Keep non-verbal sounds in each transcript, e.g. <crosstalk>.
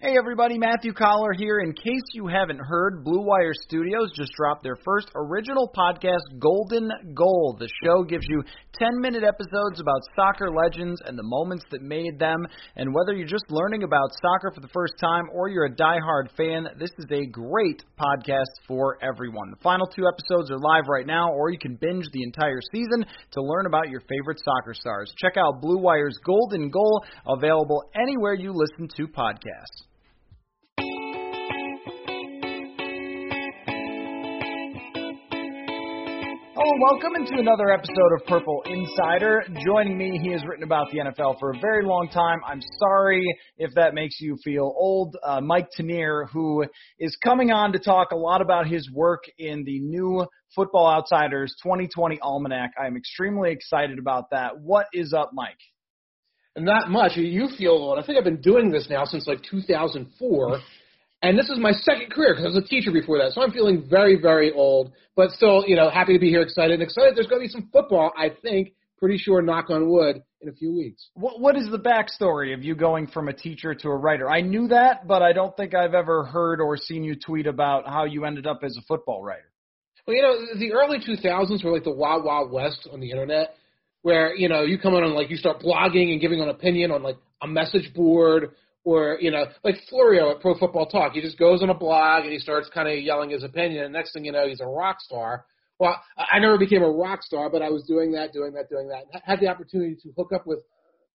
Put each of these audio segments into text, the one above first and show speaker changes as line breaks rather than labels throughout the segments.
Hey everybody, Matthew Coller here. In case you haven't heard, Blue Wire Studios just dropped their first original podcast, Golden Goal. The show gives you 10 minute episodes about soccer legends and the moments that made them. And whether you're just learning about soccer for the first time or you're a die-hard fan, this is a great podcast for everyone. The final two episodes are live right now, or you can binge the entire season to learn about your favorite soccer stars. Check out Blue Wire's Golden Goal, available anywhere you listen to podcasts. Hello and welcome into another episode of Purple Insider. Joining me, he has written about the NFL for a very long time. I'm sorry if that makes you feel old. Uh, Mike Tanier, who is coming on to talk a lot about his work in the new Football Outsiders 2020 Almanac. I'm extremely excited about that. What is up, Mike?
Not much. You feel old. I think I've been doing this now since like 2004. And this is my second career because I was a teacher before that. So I'm feeling very, very old, but still, you know, happy to be here, excited. And excited there's going to be some football, I think, pretty sure, knock on wood, in a few weeks.
What, what is the backstory of you going from a teacher to a writer? I knew that, but I don't think I've ever heard or seen you tweet about how you ended up as a football writer.
Well, you know, the early 2000s were like the wild, wild west on the internet where, you know, you come on and like you start blogging and giving an opinion on like a message board or you know, like Florio at Pro Football Talk, he just goes on a blog and he starts kind of yelling his opinion, and next thing you know, he's a rock star. Well, I never became a rock star, but I was doing that, doing that, doing that. Had the opportunity to hook up with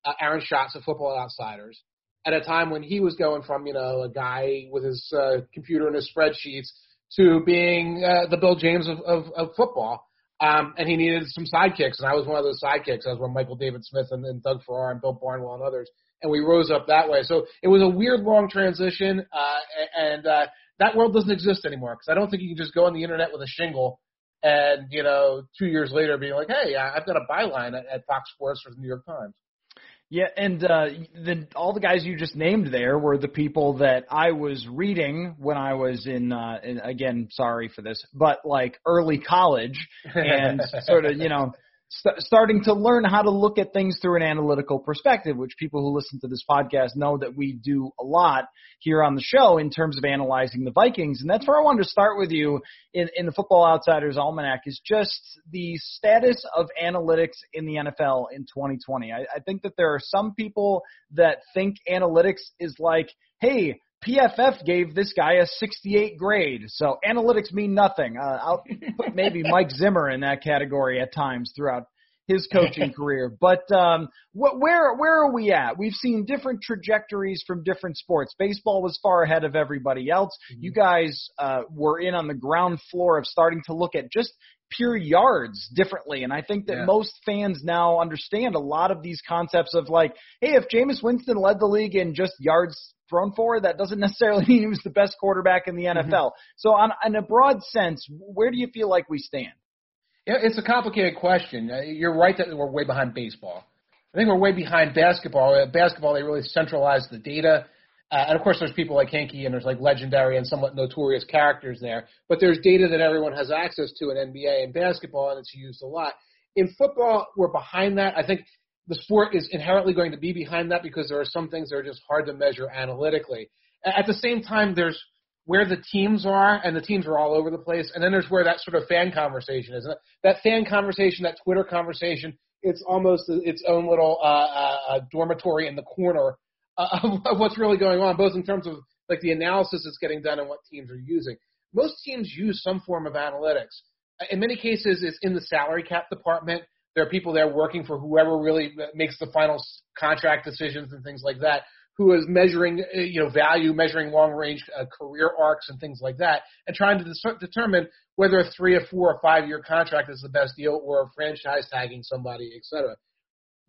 uh, Aaron Schatz of Football Outsiders at a time when he was going from you know a guy with his uh, computer and his spreadsheets to being uh, the Bill James of, of, of football. Um, and he needed some sidekicks, and I was one of those sidekicks. I was where Michael David Smith and, and Doug Farrar and Bill Barnwell and others and we rose up that way. So it was a weird long transition, uh, and uh, that world doesn't exist anymore because I don't think you can just go on the internet with a shingle and you know two years later be like, hey, I've got a byline at, at Fox Sports or the New York Times.
Yeah, and uh, the, all the guys you just named there were the people that I was reading when I was in, uh, in again, sorry for this, but like early college <laughs> and sort of, you know, st- starting to learn how to look at things through an analytical perspective, which people who listen to this podcast know that we do a lot here on the show in terms of analyzing the Vikings. And that's where I wanted to start with you in, in the Football Outsiders Almanac is just the status of analytics in the NFL in 2020. I, I think that there are some people that think analytics is like, hey, PFF gave this guy a 68 grade, so analytics mean nothing. Uh, I'll put maybe <laughs> Mike Zimmer in that category at times throughout his <laughs> coaching career. But um, wh- where where are we at? We've seen different trajectories from different sports. Baseball was far ahead of everybody else. Mm-hmm. You guys uh, were in on the ground floor of starting to look at just pure yards differently. And I think that yeah. most fans now understand a lot of these concepts of like, hey, if Jameis Winston led the league in just yards thrown for, that doesn't <laughs> necessarily mean he was the best quarterback in the NFL. Mm-hmm. So, on in a broad sense, where do you feel like we stand?
Yeah, it's a complicated question. Uh, you're right that we're way behind baseball. I think we're way behind basketball. At basketball, they really centralize the data. Uh, and of course, there's people like Hinkie and there's like legendary and somewhat notorious characters there. But there's data that everyone has access to in NBA and basketball, and it's used a lot. In football, we're behind that. I think the sport is inherently going to be behind that because there are some things that are just hard to measure analytically. At the same time, there's where the teams are, and the teams are all over the place, and then there's where that sort of fan conversation is. And That fan conversation, that Twitter conversation, it's almost its own little uh, uh, uh dormitory in the corner uh, <laughs> of, what's really going on, both in terms of like the analysis that's getting done and what teams are using. Most teams use some form of analytics. In many cases, it's in the salary cap department. There are people there working for whoever really makes the final contract decisions and things like that who is measuring, uh, you know, value, measuring long range uh, career arcs and things like that, and trying to dis- determine whether a three or four or five year contract is the best deal or a franchise tagging somebody, et cetera.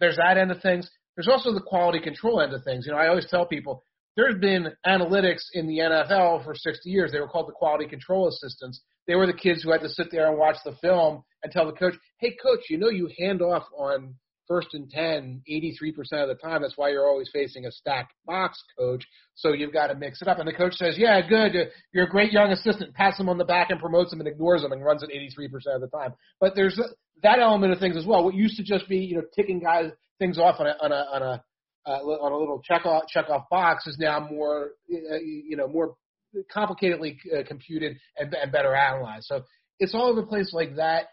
There's that end of things. There's also the quality control end of things. You know, I always tell people there's been analytics in the NFL for 60 years. They were called the quality control assistants. They were the kids who had to sit there and watch the film and tell the coach, "Hey, coach, you know you hand off on first and 10 83% of the time. That's why you're always facing a stacked box, coach. So you've got to mix it up. And the coach says, yeah, good. You're a great young assistant. Pats him on the back and promotes him and ignores him and runs it 83% of the time. But there's that element of things as well. What used to just be, you know, ticking guys things off on a, on a, on a, uh, on a little check off, check off box is now more, uh, you know, more complicatedly uh, computed and, and better analyzed. So it's all over the place like that.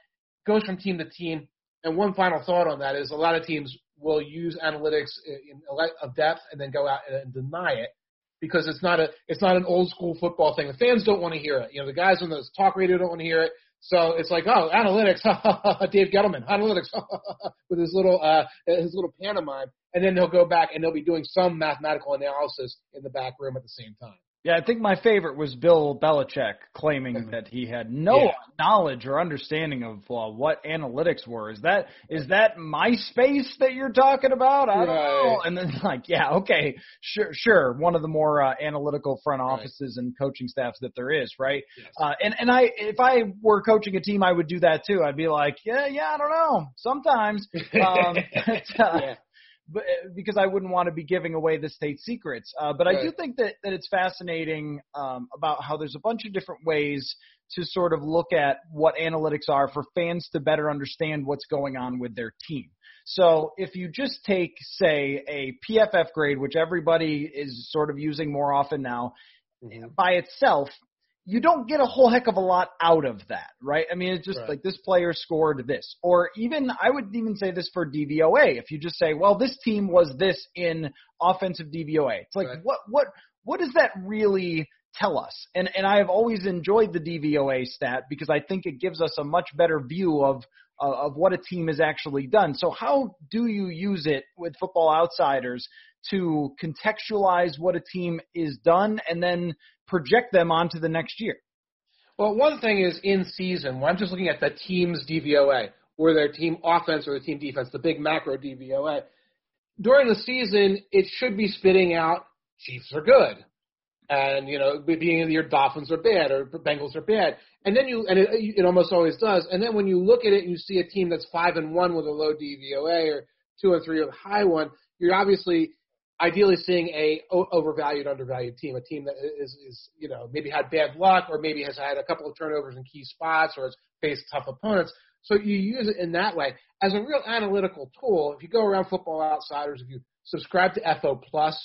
Goes from team to team and one final thought on that is a lot of teams will use analytics in a depth and then go out and deny it because it's not a it's not an old school football thing. The fans don't want to hear it. You know, the guys on the talk radio don't want to hear it. So it's like, oh, analytics, <laughs> Dave Gettleman, analytics, <laughs> with his little uh, his little pantomime, and then they'll go back and they'll be doing some mathematical analysis in the back room at the same time.
Yeah, I think my favorite was Bill Belichick claiming mm-hmm. that he had no yeah. knowledge or understanding of uh, what analytics were. Is that is that MySpace that you're talking about? I don't know. And then <laughs> like, yeah, okay, sure, sure. One of the more uh, analytical front offices right. and coaching staffs that there is, right? Yes. Uh, and and I, if I were coaching a team, I would do that too. I'd be like, yeah, yeah, I don't know. Sometimes, <laughs> um, <laughs> but, uh, yeah but, uh, because I wouldn't want to be giving away the state secrets. Uh, but right. I do think that, that it's fascinating um, about how there's a bunch of different ways to sort of look at what analytics are for fans to better understand what's going on with their team. So if you just take, say, a PFF grade, which everybody is sort of using more often now, mm-hmm. by itself, you don't get a whole heck of a lot out of that, right? I mean, it's just right. like this player scored this, or even I would even say this for DVOA. If you just say, well, this team was this in offensive DVOA, it's like right. what what what does that really tell us? And and I have always enjoyed the DVOA stat because I think it gives us a much better view of of what a team has actually done. So how do you use it with Football Outsiders to contextualize what a team is done and then project them onto the next year?
Well, one thing is in season, when I'm just looking at the team's DVOA, or their team offense or the team defense, the big macro DVOA. During the season, it should be spitting out Chiefs are good, and you know, of the year, Dolphins are bad or Bengals are bad, and then you and it, it almost always does. And then when you look at it and you see a team that's five and one with a low DVOA or two and three with a high one, you're obviously ideally seeing a overvalued, undervalued team, a team that is, is, you know, maybe had bad luck or maybe has had a couple of turnovers in key spots or has faced tough opponents. So you use it in that way as a real analytical tool. If you go around Football Outsiders, if you subscribe to FO Plus,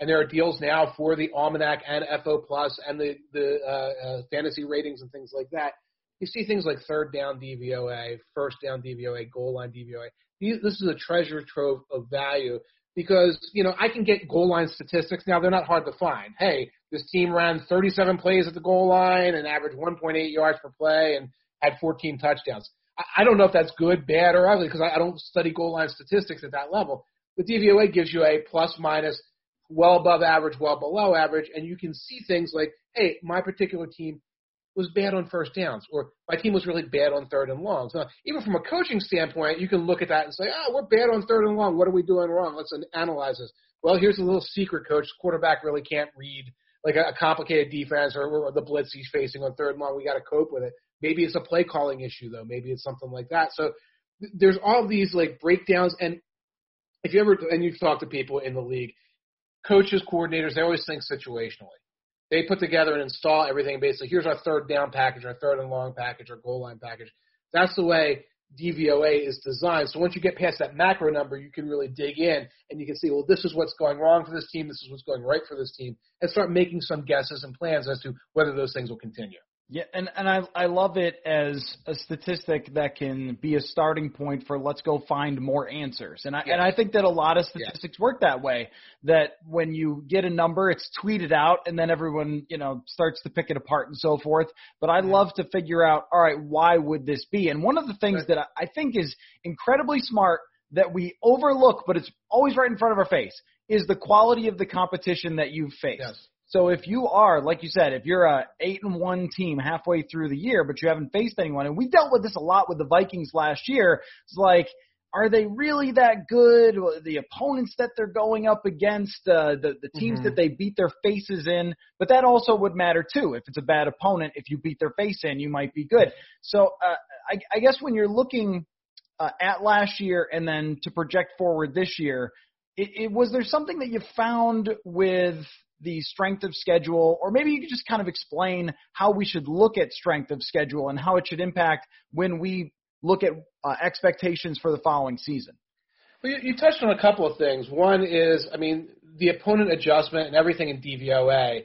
and there are deals now for the Almanac and FO Plus and the the uh, uh, fantasy ratings and things like that. You see things like third down DVOA, first down DVOA, goal line DVOA. This is a treasure trove of value because you know I can get goal line statistics now. They're not hard to find. Hey, this team ran 37 plays at the goal line and averaged 1.8 yards per play and had 14 touchdowns. I, I don't know if that's good, bad, or ugly because I, I don't study goal line statistics at that level. The DVOA gives you a plus minus, well above average, well below average, and you can see things like, hey, my particular team was bad on first downs, or my team was really bad on third and longs. So even from a coaching standpoint, you can look at that and say, oh, we're bad on third and long. What are we doing wrong? Let's analyze this. Well, here's a little secret, coach. Quarterback really can't read like a, complicated defense or, or the blitz he's facing on third and long. We got to cope with it. Maybe it's a play calling issue though. Maybe it's something like that. So th- there's all these like breakdowns. And if you ever and you've talked to people in the league, coaches, coordinators, they always think situationally they put together and install everything. Basically, here's our third down package, our third and long package, our goal line package. That's the way DVOA is designed. So once you get past that macro number, you can really dig in and you can see, well, this is what's going wrong for this team, this is what's going right for this team, and start making some guesses and plans as to whether those things will continue.
Yeah, and and I I love it as a statistic that can be a starting point for let's go find more answers. And I and I think that a lot of statistics work that way. That when you get a number, it's tweeted out, and then everyone you know starts to pick it apart and so forth. But I love to figure out, all right, why would this be? And one of the things that I think is incredibly smart that we overlook, but it's always right in front of our face, is the quality of the competition that you've faced.
Yes.
So if you are, like you said, if you're a eight and one team halfway through the year, but you haven't faced anyone, and we dealt with this a lot with the Vikings last year, it's like, are they really that good? The opponents that they're going up against, uh, the the teams mm-hmm. that they beat their faces in, but that also would matter too. If it's a bad opponent, if you beat their face in, you might be good. So uh, I, I guess when you're looking uh, at last year and then to project forward this year, it, it was there something that you found with the strength of schedule, or maybe you could just kind of explain how we should look at strength of schedule and how it should impact when we look at uh, expectations for the following season.
Well, you, you touched on a couple of things. One is, I mean, the opponent adjustment and everything in DVOA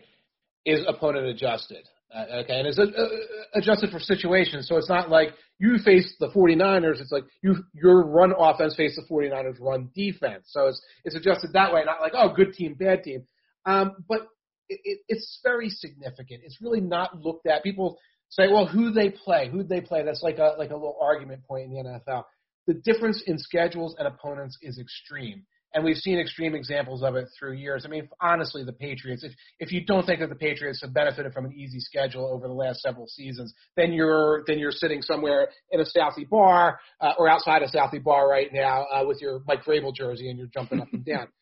is opponent adjusted. Uh, okay, and it's uh, uh, adjusted for situations. So it's not like you face the 49ers. It's like you your run offense face the 49ers run defense. So it's it's adjusted that way, not like oh good team bad team. Um, but it, it, it's very significant. It's really not looked at. People say, well, who they play, who they play. That's like a like a little argument point in the NFL. The difference in schedules and opponents is extreme, and we've seen extreme examples of it through years. I mean, honestly, the Patriots. If if you don't think that the Patriots have benefited from an easy schedule over the last several seasons, then you're then you're sitting somewhere in a Southie bar uh, or outside a Southie bar right now uh, with your Mike Vrabel jersey and you're jumping up and down. <laughs>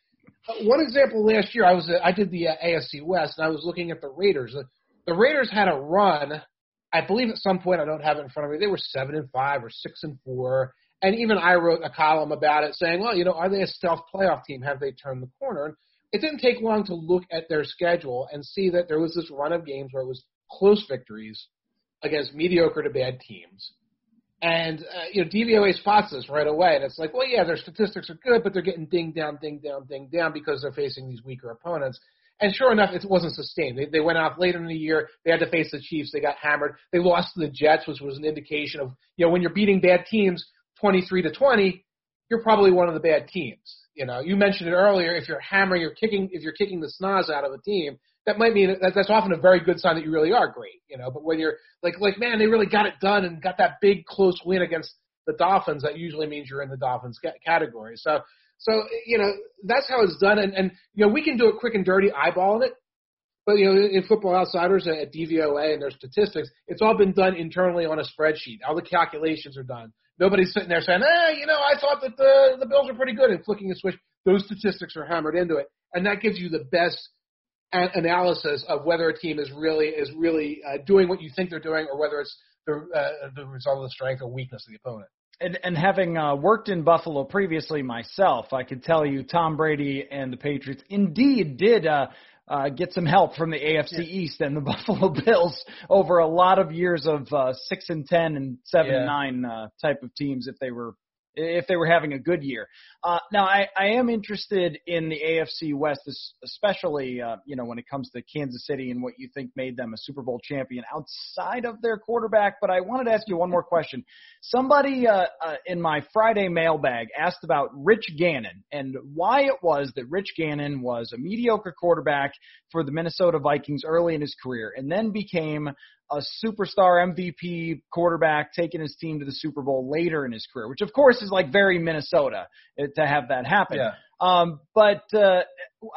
one example last year, I was I did the uh, AFC West, and I was looking at the Raiders. The, the Raiders had a run. I believe at some point I don't have it in front of me. They were seven and five or six and four, and even I wrote a column about it, saying, "Well, you know, are they a stealth playoff team? Have they turned the corner?" And it didn't take long to look at their schedule and see that there was this run of games where it was close victories against mediocre to bad teams and uh, you know, DVOA spots this right away, and it's like, well, yeah, their statistics are good, but they're getting ding down, ding down, ding down because they're facing these weaker opponents. And sure enough, it wasn't sustained. They, they went off later in the year. They had to face the Chiefs. They got hammered. They lost to the Jets, which was an indication of, you know, when you're beating bad teams 23 to 20, you're probably one of the bad teams. You know, you mentioned it earlier. If you're hammering, you're kicking, if you're kicking the snaz out of a team, that might mean that that's often a very good sign that you really are great, you know. But when you're like, like man, they really got it done and got that big close win against the Dolphins, that usually means you're in the Dolphins category. So, so you know that's how it's done, and and you know we can do it quick and dirty, eyeballing it. But you know, in Football Outsiders at DVOA and their statistics, it's all been done internally on a spreadsheet. All the calculations are done. Nobody's sitting there saying, "Eh, you know, I thought that the the Bills are pretty good," and flicking a switch. Those statistics are hammered into it, and that gives you the best analysis of whether a team is really is really uh, doing what you think they're doing, or whether it's the uh, the result of the strength or weakness of the opponent.
And, and having uh, worked in Buffalo previously myself, I can tell you Tom Brady and the Patriots indeed did uh, uh, get some help from the AFC yeah. East and the <laughs> Buffalo Bills over a lot of years of uh, six and ten and seven yeah. and nine uh, type of teams if they were if they were having a good year. Uh, now, I, I am interested in the AFC West, especially uh, you know when it comes to Kansas City and what you think made them a Super Bowl champion outside of their quarterback. But I wanted to ask you one more question. Somebody uh, uh, in my Friday mailbag asked about Rich Gannon and why it was that Rich Gannon was a mediocre quarterback for the Minnesota Vikings early in his career, and then became a superstar MVP quarterback taking his team to the Super Bowl later in his career, which of course is like very Minnesota uh, to have that happen.
Yeah.
Um, but uh,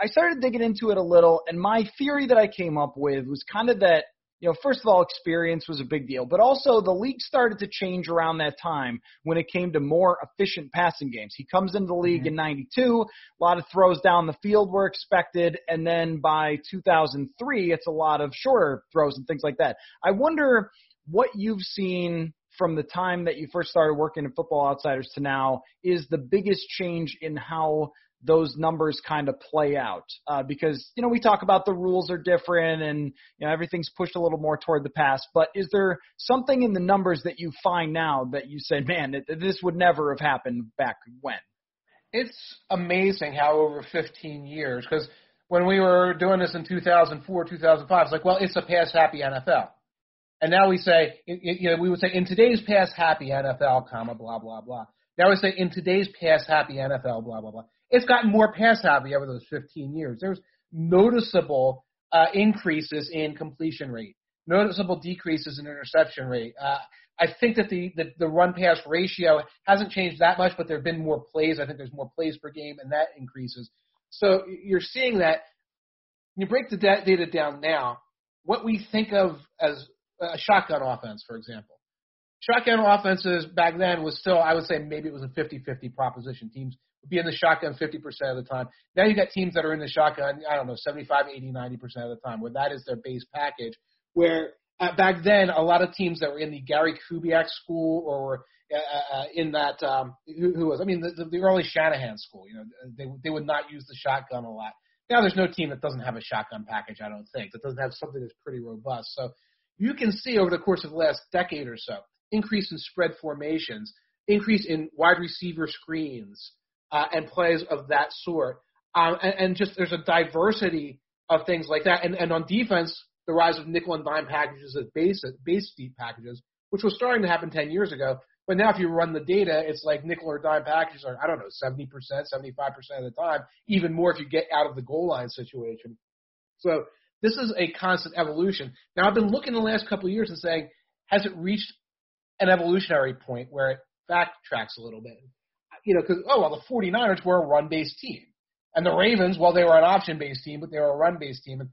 I started digging into it a little, and my theory that I came up with was kind of that you know, first of all, experience was a big deal, but also the league started to change around that time when it came to more efficient passing games. He comes into the league mm-hmm. in 92, a lot of throws down the field were expected, and then by 2003, it's a lot of shorter throws and things like that. I wonder what you've seen from the time that you first started working in Football Outsiders to now is the biggest change in how those numbers kind of play out uh, because you know we talk about the rules are different and you know everything's pushed a little more toward the past but is there something in the numbers that you find now that you say man it, this would never have happened back when
it's amazing how over 15 years because when we were doing this in 2004 2005 it's like well it's a pass happy NFL And now we say, you know, we would say in today's pass happy NFL, comma blah blah blah. Now we say in today's pass happy NFL, blah blah blah. It's gotten more pass happy over those 15 years. There's noticeable uh, increases in completion rate, noticeable decreases in interception rate. Uh, I think that the, the, the run pass ratio hasn't changed that much, but there have been more plays. I think there's more plays per game, and that increases. So you're seeing that. When you break the data down now, what we think of as a shotgun offense, for example. Shotgun offenses back then was still, I would say, maybe it was a 50-50 proposition. Teams be in the shotgun 50% of the time. Now you've got teams that are in the shotgun, I don't know, 75, 80, 90% of the time, where that is their base package. Where uh, back then, a lot of teams that were in the Gary Kubiak school or uh, uh, in that um, who, who was I mean the, the, the early Shanahan school. You know, they they would not use the shotgun a lot. Now there's no team that doesn't have a shotgun package. I don't think that doesn't have something that's pretty robust. So you can see over the course of the last decade or so increase in spread formations, increase in wide receiver screens, uh, and plays of that sort. Um, and, and just there's a diversity of things like that. And, and on defense, the rise of nickel and dime packages as base base deep packages, which was starting to happen 10 years ago. But now, if you run the data, it's like nickel or dime packages are I don't know 70%, 75% of the time, even more if you get out of the goal line situation. So this is a constant evolution. Now, I've been looking the last couple of years and saying, has it reached an evolutionary point where it backtracks a little bit? You know, because oh well, the 49ers were a run-based team, and the Ravens, well, they were an option-based team, but they were a run-based team. And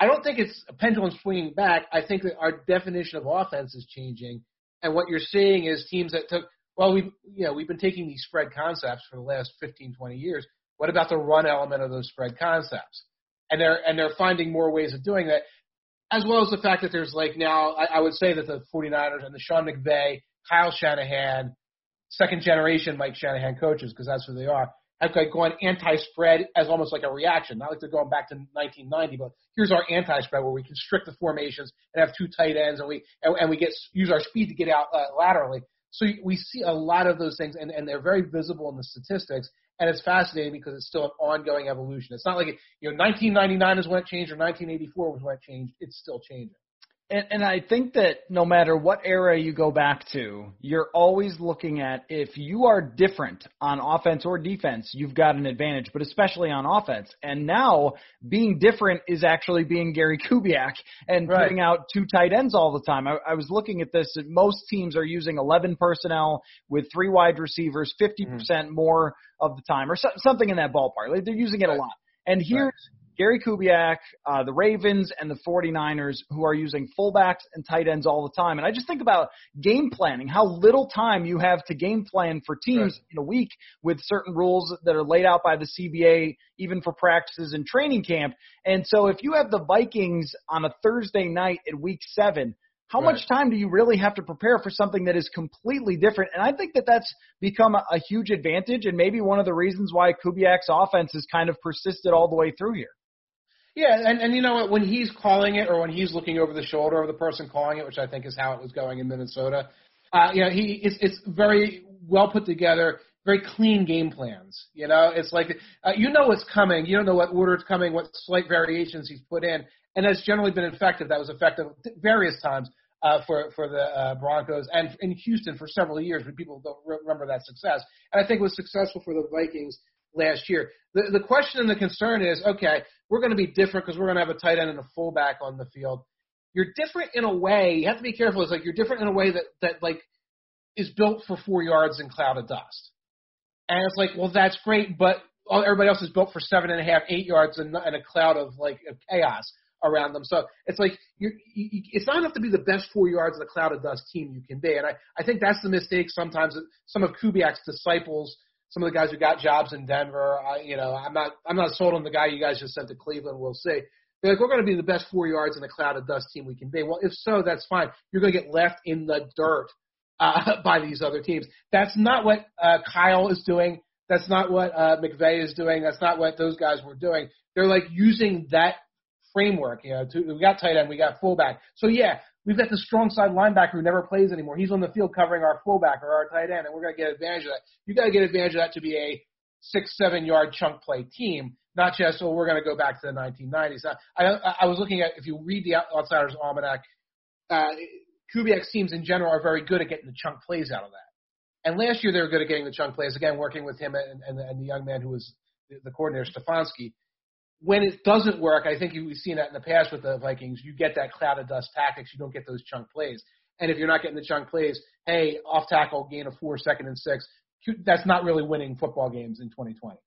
I don't think it's a pendulum swinging back. I think that our definition of offense is changing, and what you're seeing is teams that took well, we've you know we've been taking these spread concepts for the last 15, 20 years. What about the run element of those spread concepts? And they're and they're finding more ways of doing that, as well as the fact that there's like now I, I would say that the 49ers and the Sean McVay, Kyle Shanahan, second generation Mike Shanahan coaches because that's who they are have like gone anti-spread as almost like a reaction. Not like they're going back to 1990, but here's our anti-spread where we constrict the formations and have two tight ends and we and, and we get use our speed to get out uh, laterally. So we see a lot of those things, and, and they're very visible in the statistics. And it's fascinating because it's still an ongoing evolution. It's not like it, you know 1999 is when it changed or 1984 was when it changed. It's still changing.
And, and I think that no matter what era you go back to, you're always looking at if you are different on offense or defense, you've got an advantage, but especially on offense. And now being different is actually being Gary Kubiak and right. putting out two tight ends all the time. I, I was looking at this. Most teams are using 11 personnel with three wide receivers 50 mm-hmm. percent mm hmm more of the time or so, something in that ballpark. Like they're using it right. a lot. And here's. Gary Kubiak, uh, the Ravens, and the 49ers, who are using fullbacks and tight ends all the time. And I just think about game planning, how little time you have to game plan for teams right. in a week with certain rules that are laid out by the CBA, even for practices and training camp. And so if you have the Vikings on a Thursday night in week seven, how right. much time do you really have to prepare for something that is completely different? And I think that that's become a, a huge advantage and maybe one of the reasons why Kubiak's offense has kind of persisted all the way through here.
Yeah, and and you know what? When he's calling it, or when he's looking over the shoulder of the person calling it, which I think is how it was going in Minnesota, uh, you know, he it's it's very well put together, very clean game plans. You know, it's like uh, you know what's coming, you don't know what order it's coming, what slight variations he's put in, and that's generally been effective. That was effective various times uh, for for the uh, Broncos and in Houston for several years, but people don't re- remember that success. And I think it was successful for the Vikings last year. The the question and the concern is, okay, we're going to be different because we're going to have a tight end and a fullback on the field. You're different in a way. You have to be careful. It's like you're different in a way that that like is built for four yards and cloud of dust. And it's like, well, that's great, but everybody else is built for seven and a half, eight yards and, and a cloud of like of chaos around them. So it's like you're, you, it's not enough to be the best four yards in a cloud of dust team you can be. And I, I think that's the mistake sometimes that some of Kubiak's disciples – some of the guys who got jobs in Denver. I, you know, I'm not I'm not sold on the guy you guys just sent to Cleveland. We'll see. They're like, we're going to be the best four yards in the cloud of dust team we can be. Well, if so, that's fine. You're going to get left in the dirt uh, <laughs> by these other teams. That's not what uh, Kyle is doing. That's not what uh, McVay is doing. That's not what those guys were doing. They're like using that framework. You know, to, we got tight end, we got fullback. So yeah, We've got the strong side linebacker who never plays anymore. He's on the field covering our fullback or our tight end, and we're going to get advantage of that. You got to get advantage of that to be a six, seven yard chunk play team, not just oh we're going to go back to the 1990s. I, I, I was looking at if you read the Outsiders Almanac, uh, Kubiak's teams in general are very good at getting the chunk plays out of that. And last year they were good at getting the chunk plays. Again, working with him and, and, and the young man who was the coordinator, Stefanski. When it doesn't work, I think we've seen that in the past with the Vikings. You get that cloud of dust tactics. You don't get those chunk plays. And if you're not getting the chunk plays, hey, off tackle, gain of four, second and six. That's not really winning football games in 2020.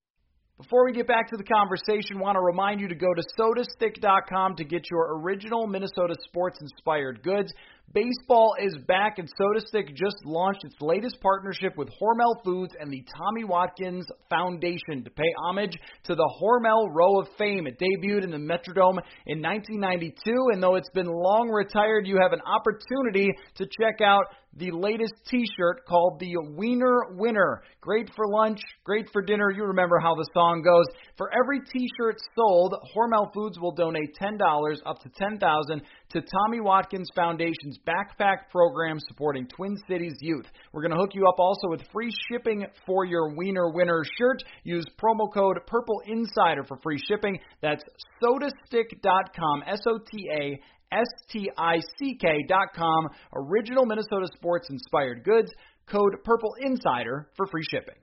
Before we get back to the conversation, want to remind you to go to sotastick.com to get your original Minnesota sports inspired goods. Baseball is back, and SotaStick just launched its latest partnership with Hormel Foods and the Tommy Watkins Foundation to pay homage to the Hormel Row of Fame. It debuted in the Metrodome in 1992, and though it's been long retired, you have an opportunity to check out the latest T-shirt called the Wiener Winner. Great for lunch, great for dinner. You remember how the song goes. For every T-shirt sold, Hormel Foods will donate ten dollars up to ten thousand to Tommy Watkins Foundation's backpack program supporting Twin Cities youth. We're going to hook you up also with free shipping for your Wiener Winner shirt. Use promo code Purple Insider for free shipping. That's sotastick.com. S O T A S-T-I-C-K.com. Original Minnesota sports inspired goods. Code Purple Insider for free shipping.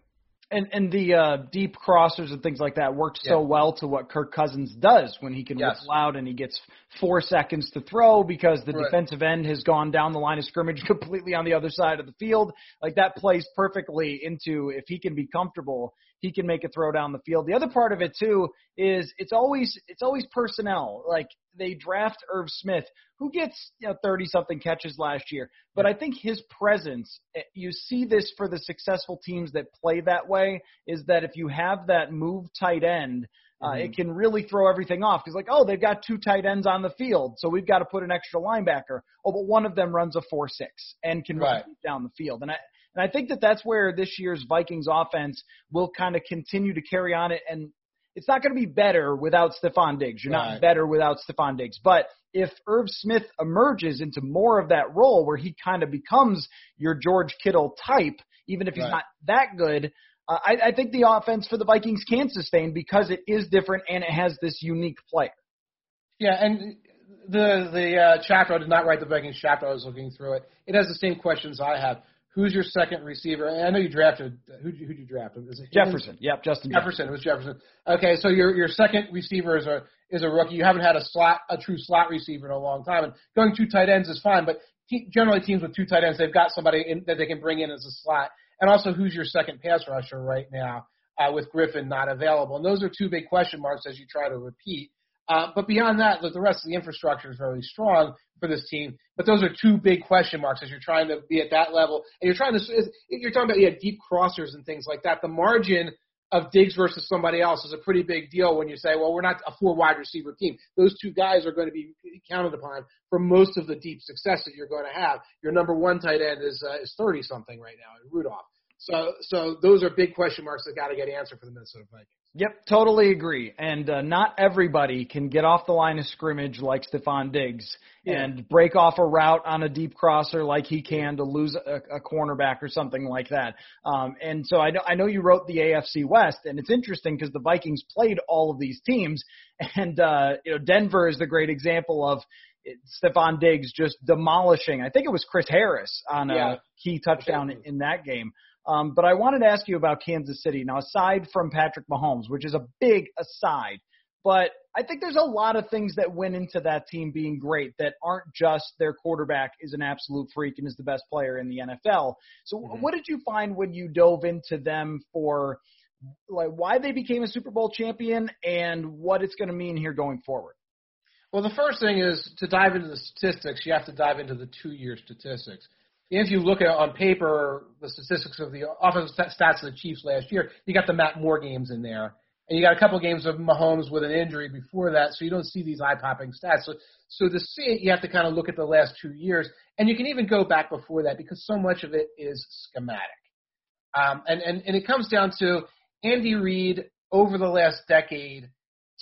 And and the uh, deep crossers and things like that work so well to what Kirk Cousins does when he can yes. whistle out and he gets four seconds to throw because the right. defensive end has gone down the line of scrimmage <laughs> completely on the other side of the field. Like that plays perfectly into if he can be comfortable he can make a throw down the field. The other part of it too is it's always it's always personnel. Like they draft Irv Smith, who gets you know 30 something catches last year, but I think his presence, eh, you see this for the successful teams that play that way, is that if you have that move tight end. Uh, mm-hmm. It can really throw everything off because, like, oh, they've got two tight ends on the field, so we've got to put an extra linebacker. Oh, but one of them runs a four-six and can right. run down the field. And I, and I think that that's where this year's Vikings offense will kind of continue to carry on it. And it's not going to be better without Stefon Diggs. You're right. not better without Stefon Diggs. But if Irv Smith emerges into more of that role where he kind of becomes your George Kittle type, even if he's right. not that good, uh, I, I think the offense for the Vikings can sustain because it is different and it has this unique player.
Yeah, and the the uh, chapter I did not write the Vikings chapter. I was looking through it. It has the same questions I have. Who's your second receiver? I know you drafted. Who who you draft? Is
it Jefferson? Yep, Justin
Jefferson. Jefferson. It was Jefferson. Okay, so your your second receiver is a is a rookie. You haven't had a slot a true slot receiver in a long time, and going two tight ends is fine. But te- generally, teams with two tight ends, they've got somebody in, that they can bring in as a slot. And also, who's your second pass rusher right now uh, with Griffen not available? And those are two big question marks as you try to repeat. Uh, but beyond that, the the rest of the infrastructure is very strong for this team. But those are two big question marks as you're trying to be at that level, and you're trying to you're talking about yeah deep crossers and things like that. The margin of Diggs versus somebody else is a pretty big deal when you say, well, we're not a four wide receiver team. Those two guys are going to be counted upon for most of the deep success that you're going to have. Your number one tight end is uh, is thirty something right now, Rudolph. So so those are big question marks that got to get answered for the Minnesota Vikings.
Yep, totally agree. And uh, not everybody can get off the line of scrimmage like Stefon Diggs yeah. and break off a route on a deep crosser like he can to lose a, a cornerback or something like that. Um, and so I know I know you wrote the AFC West, and it's interesting because the Vikings played all of these teams, <laughs> and uh, you know Denver is the great example of. Stefon Diggs just demolishing. I think it was Chris Harris on a key touchdown in that game. Um, but I wanted to ask you about Kansas City. Now, aside from Patrick Mahomes, which is a big aside, but I think there's a lot of things that went into that team being great that aren't just their quarterback is an absolute freak and is the best player in the NFL. So, mm-hmm. what did you find when you dove into them for like why they became a Super Bowl champion and what it's going to mean here going forward?
Well, the first thing is to dive into the statistics. You have to dive into the two-year statistics if you look at on paper the statistics of the offensive stats of the Chiefs last year, you got the Matt Moore games in there, and you got a couple games of Mahomes with an injury before that, so you don't see these eye-popping stats. So, so to see it, you have to kind of look at the last two years, and you can even go back before that because so much of it is schematic, um, and and and it comes down to Andy Reid over the last decade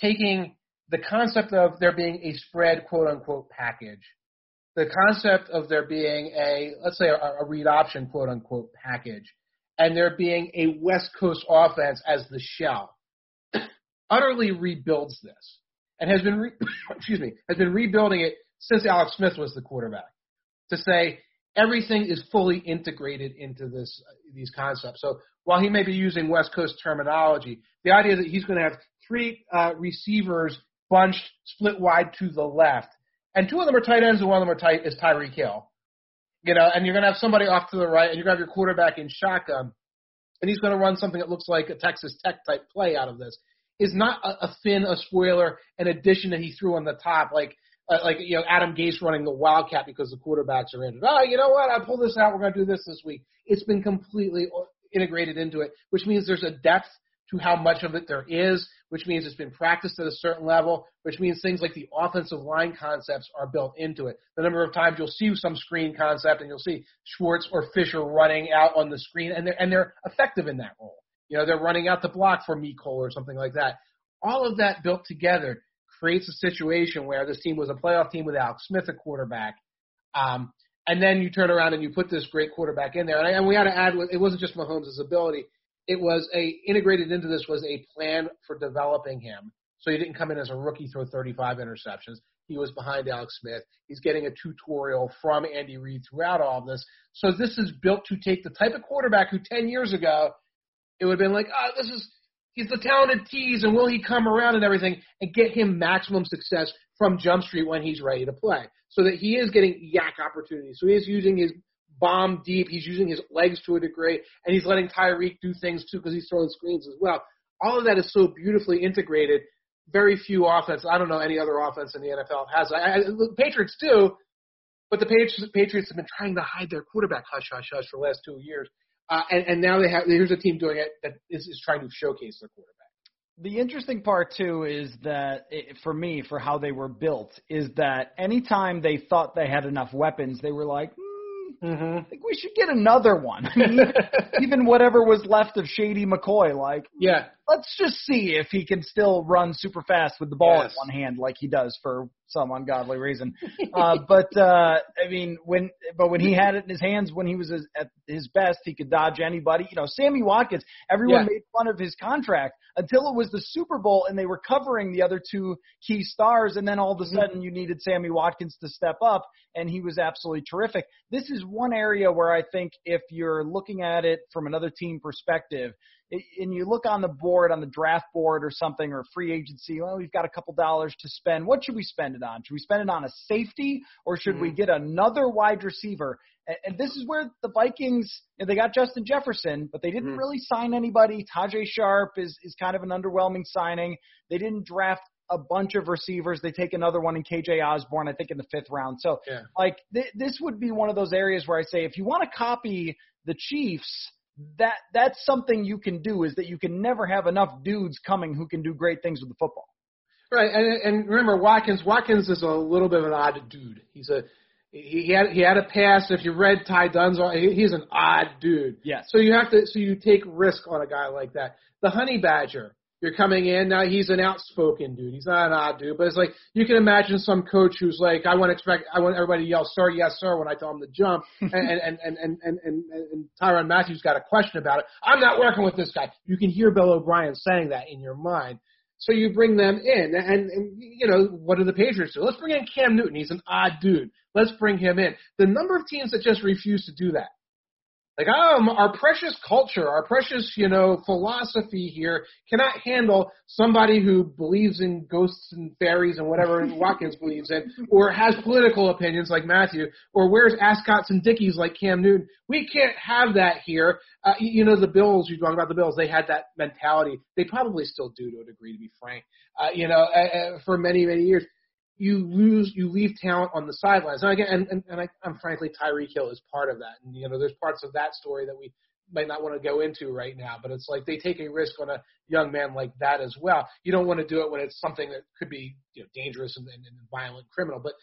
taking the concept of there being a spread quote unquote package the concept of there being a, let's say, a, a read option, quote unquote, package, and there being a West Coast offense as the shell, <coughs> utterly rebuilds this and has been, re- <coughs> excuse me, has been rebuilding it since Alex Smith was the quarterback. to say everything is fully integrated into this these concepts. So while he may be using West Coast terminology, the idea that he's going to have three uh, receivers bunched, split wide to the left, and two of them are tight ends and one of them are tight is Tyreek Hill. You know, and you're going to have somebody off to the right, and you're going to have your quarterback in shotgun, and he's going to run something that looks like a Texas Tech type play out of this. Is not a, a fin, a spoiler, an addition that he threw on the top, like uh, like you know Adam Gase running the Wildcat because the quarterbacks are injured. Oh, you know what? I pulled this out. We're going to do this this week. It's been completely integrated into it, which means there's a depth to how much of it there is, which means it's been practiced at a certain level, which means things like the offensive line concepts are built into it. The number of times you'll see some screen concept and you'll see Schwartz or Fisher running out on the screen and they're, and they're effective in that role. You know, they're running out the block for Mecole or something like that. All of that built together creates a situation where this team was a playoff team with Alex Smith a quarterback. Um, and then you turn around and you put this great quarterback in there. And, and we had to add, it wasn't just Mahomes' ability. It was a integrated into this was a plan for developing him. So he didn't come in as a rookie, throw 35 interceptions. He was behind Alex Smith. He's getting a tutorial from Andy Reid throughout all of this. So this is built to take the type of quarterback who 10 years ago, it would have been like, oh, this is, he's the talented tease and will he come around and everything and get him maximum success from Jump Street when he's ready to play so that he is getting YAC opportunities. So he is using his bomb deep. He's using his legs to a degree, and he's letting Tyreek do things too because he's throwing screens as well. All of that is so beautifully integrated. Very few offense. I don't know any other offense in the NFL has. I, I, the Patriots do, but the Patriots, Patriots have been trying to hide their quarterback hush hush hush for the last two years, uh, and, and now they have. Here's a team doing it that is, is trying to showcase their quarterback.
The interesting part too is that it, for me, for how they were built, is that anytime they thought they had enough weapons, they were like, mm, mm-hmm. I think we should get another one. I <laughs> mean, <laughs> even whatever was left of Shady McCoy, like,
yeah,
let's just see if he can still run super fast with the ball
yes.
in one hand, like he does for some ungodly reason. <laughs> uh, but uh, I mean, when but when he had it in his hands, when he was at his best, he could dodge anybody. You know, Sammy Watkins. Everyone yeah. made fun of his contract until it was the Super Bowl and they were covering the other two key stars, and then all of a mm-hmm. sudden you needed Sammy Watkins to step up, and he was absolutely terrific. This is one area where I think if you're looking at it from another team perspective, and you look on the board, on the draft board or something, or free agency, well, we've got a couple dollars to spend. What should we spend it on? Should we spend it on a safety or should mm-hmm. we get another wide receiver? And, and this is where the Vikings, they got Justin Jefferson, but they didn't mm-hmm. really sign anybody. Tajae Sharpe is, is kind of an underwhelming signing. They didn't draft a bunch of receivers. They take another one in KJ Osborn, I think, in the fifth round. So,
yeah.
like, th- this would be one of those areas where I say, if you want to copy the Chiefs, that that's something you can do is that you can never have enough dudes coming who can do great things with the football.
Right, and and remember Watkins. Watkins is a little bit of an odd dude. He's a he had he had a pass. If you read Ty Dunne's, he's an odd dude.
Yes.
So you have to so you take risk on a guy like that. The Honey Badger you're coming in now. He's an outspoken dude. He's not an odd dude, but it's like you can imagine some coach who's like, I want to expect, I want everybody to yell, "Sir, yes, sir," when I tell him to jump, <laughs> and and and and and and, and, and Tyrann Mathieu's got a question about it. I'm not working with this guy. You can hear Bill O'Brien saying that in your mind. So you bring them in, and, and you know what do the Patriots do? Let's bring in Cam Newton. He's an odd dude. Let's bring him in. The number of teams that just refuse to do that like, um, our precious culture, our precious, you know, philosophy here cannot handle somebody who believes in ghosts and fairies and whatever <laughs> Watkins believes in, or has political opinions like Mathieu, or wears ascots and dickies like Cam Newton. We can't have that here. Uh, you know, the Bills, you talk about the Bills, they had that mentality. They probably still do to a degree, to be frank, uh, you know, uh, uh, for many, many years you lose, you leave talent on the sidelines. And again, and, and, and I, I'm frankly, Tyreek Hill is part of that. And, you know, there's parts of that story that we might not want to go into right now, but it's like they take a risk on a young man like that as well. You don't want to do it when it's something that could be, you know, dangerous and, and, and violent criminal, but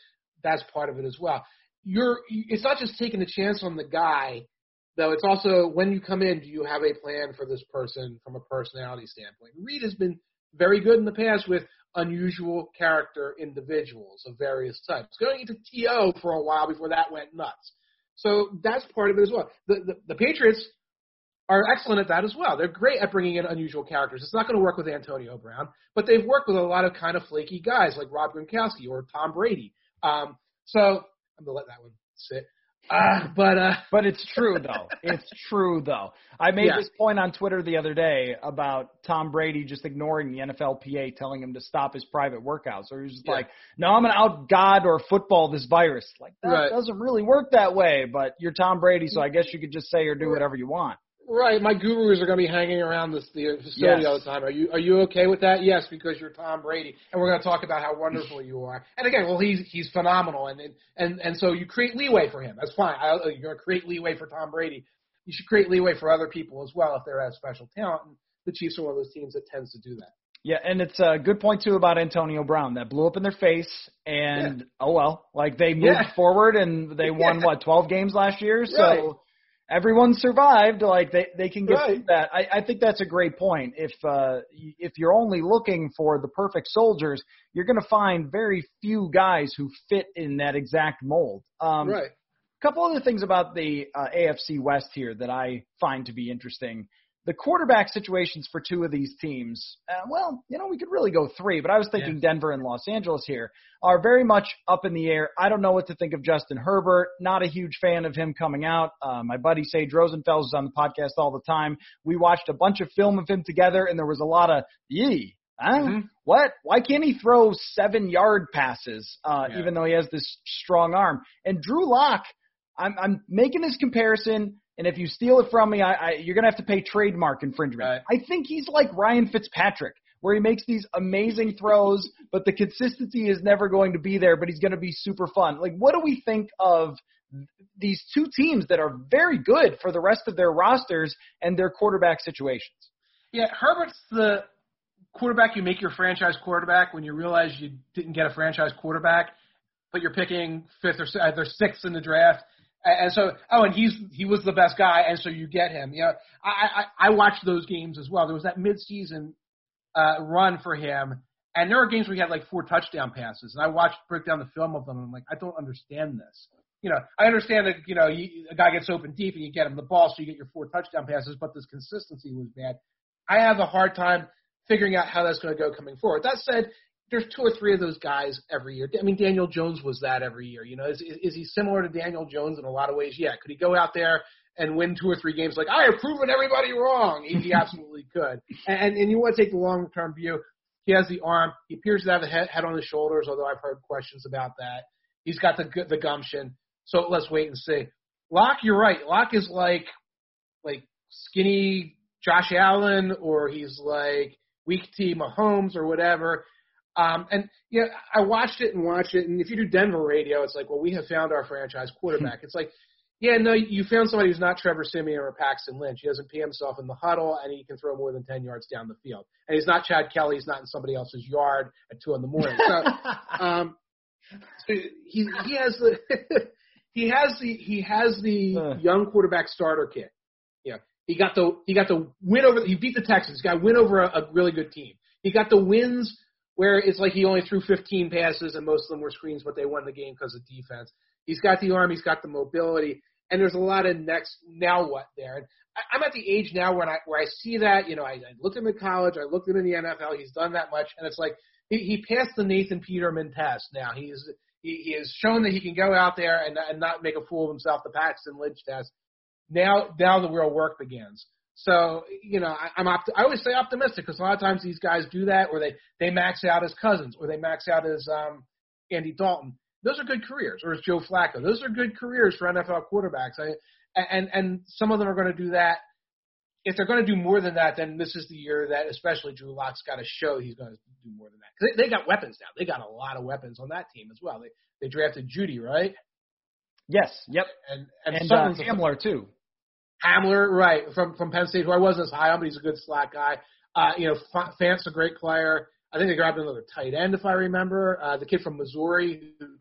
that's part of it as well. You're, it's not just taking a chance on the guy, though. It's also when you come in, do you have a plan for this person from a personality standpoint? Reid has been very good in the past with unusual character individuals of various types. Going into TO for a while before that went nuts. So that's part of it as well. The, the, the Patriots are excellent at that as well. They're great at bringing in unusual characters. It's not going to work with Antonio Brown, but they've worked with a lot of kind of flaky guys like Rob Gronkowski or Tom Brady. Um, so I'm going to let that one sit. Uh, but uh,
but it's true though. It's true though. I made
Yeah.
this point on Twitter the other day about Tom Brady just ignoring the NFLPA telling him to stop his private workouts. Or he was just
Yeah.
like, "No, I'm to out God or football this virus." Like that
Right.
doesn't really work that way. But you're Tom Brady, so I guess you could just say or do whatever you want.
Right, my gurus are going to be hanging around this the facility
Yes.
all the time. Are you are you okay with that? Yes, because you're Tom Brady, and we're going to talk about how wonderful you are. And again, well, he's he's phenomenal, and and and, so you create leeway for him. That's fine. I, uh, you're going to create leeway for Tom Brady. You should create leeway for other people as well if they're have special talent. And the Chiefs are one of those teams that tends to do that.
Yeah, and it's a good point too about Antonio Brown that blew up in their face, and oh well, like they moved
Yeah.
forward and they <laughs> won
Yeah.
what twelve games last year, so
Right.
Everyone survived. Like they they can get
Right.
through that. I, I think that's a great point. If uh if you're only looking for the perfect soldiers, you're going to find very few guys who fit in that exact mold. Um,
right.
A couple other things about the uh, AFC West here that I find to be interesting. The quarterback situations for two of these teams, uh, well, you know, we could really go three, but I was thinking Denver and Los Angeles here are very much up in the air. I don't know what to think of Justin Herbert. Not a huge fan of him coming out. Uh, my buddy Sage Rosenfels is on the podcast all the time. We watched a bunch of film of him together, and there was a lot of yee. Huh?
Mhm.
What? Why can't he throw seven yard passes, uh,
Yeah.
even though he has this strong arm? And Drew Lock, I'm, I'm making this comparison, and if you steal it from me, I, I, you're gonna have to pay trademark infringement.
Right.
I think he's like Ryan Fitzpatrick, where he makes these amazing throws, but the consistency is never going to be there. But he's gonna be super fun. Like, what do we think of these two teams that are very good for the rest of their rosters and their quarterback situations?
Yeah, Herbert's the quarterback you make your franchise quarterback when you realize you didn't get a franchise quarterback, but you're picking fifth or si- uh, sixth in the draft. And so, oh, and he's he was the best guy, and so you get him. You know, I I, I watched those games as well. There was that midseason uh, run for him, and there were games where he had like four touchdown passes, and I watched break down the film of them, and I'm like, I don't understand this. You know, I understand that you know you, a guy gets open deep and you get him the ball, so you get your four touchdown passes, but this consistency was bad. I have a hard time figuring out how that's going to go coming forward. That said, there's two or three of those guys every year. I mean, Daniel Jones was that every year. You know, is, is, is he similar to Daniel Jones in a lot of ways? Yeah. Could he go out there and win two or three games like I have proven everybody wrong? He, he <laughs> absolutely could. And and you want to take the long term view. He has the arm. He appears to have the head, head on his shoulders, although I've heard questions about that. He's got the the gumption. So let's wait and see. Lock, you're right. Lock is like like skinny Josh Allen, or he's like weak T Mahomes, or whatever. Um, and yeah, I watched it and watched it. And if you do Denver radio, it's like, well, we have found our franchise quarterback. it's like, yeah, no, you found somebody who's not Trevor Siemian or Paxton Lynch. He doesn't pee himself in the huddle, and he can throw more than ten yards down the field. And he's not Chad Kelly. He's not in somebody else's yard at two in the morning. So, <laughs> um, so he he has the <laughs> he has the he has the
Uh.
young quarterback starter kit. Yeah, he got the he got the win over. He beat the Texans. Got win over a, a really good team. He got the wins where it's like he only threw 15 passes and most of them were screens, but they won the game because of defense. He's got the arm. He's got the mobility, and there's a lot of next now what there. And I, I'm at the age now when I where I see that. You know, I, I looked at him in college. I looked at him in the NFL. He's done that much, and it's like he, he passed the Nathan Peterman test. Now he's he, he has shown that he can go out there and, and not make a fool of himself. The Paxton Lynch test. Now, now the real work begins. So, you know, I, I'm opt- I always say optimistic because a lot of times these guys do that, or they they max out as Cousins, or they max out as um, Andy Dalton. Those are good careers, or as Joe Flacco. Those are good careers for NFL quarterbacks. I, and and some of them are going to do that. If they're going to do more than that, then this is the year that especially Drew Lock's got to show he's going to do more than that. 'Cause they, they got weapons now. They got a lot of weapons on that team as well. They they drafted Jeudy, right?
yes. Yep.
And and,
And uh, Hamler too.
Hamler, right, from from Penn State, who I wasn't as high on, but he's a good slot guy. Uh, you know, F- Fant's a great player. I think they grabbed another tight end, if I remember. Uh, the kid from Missouri, who,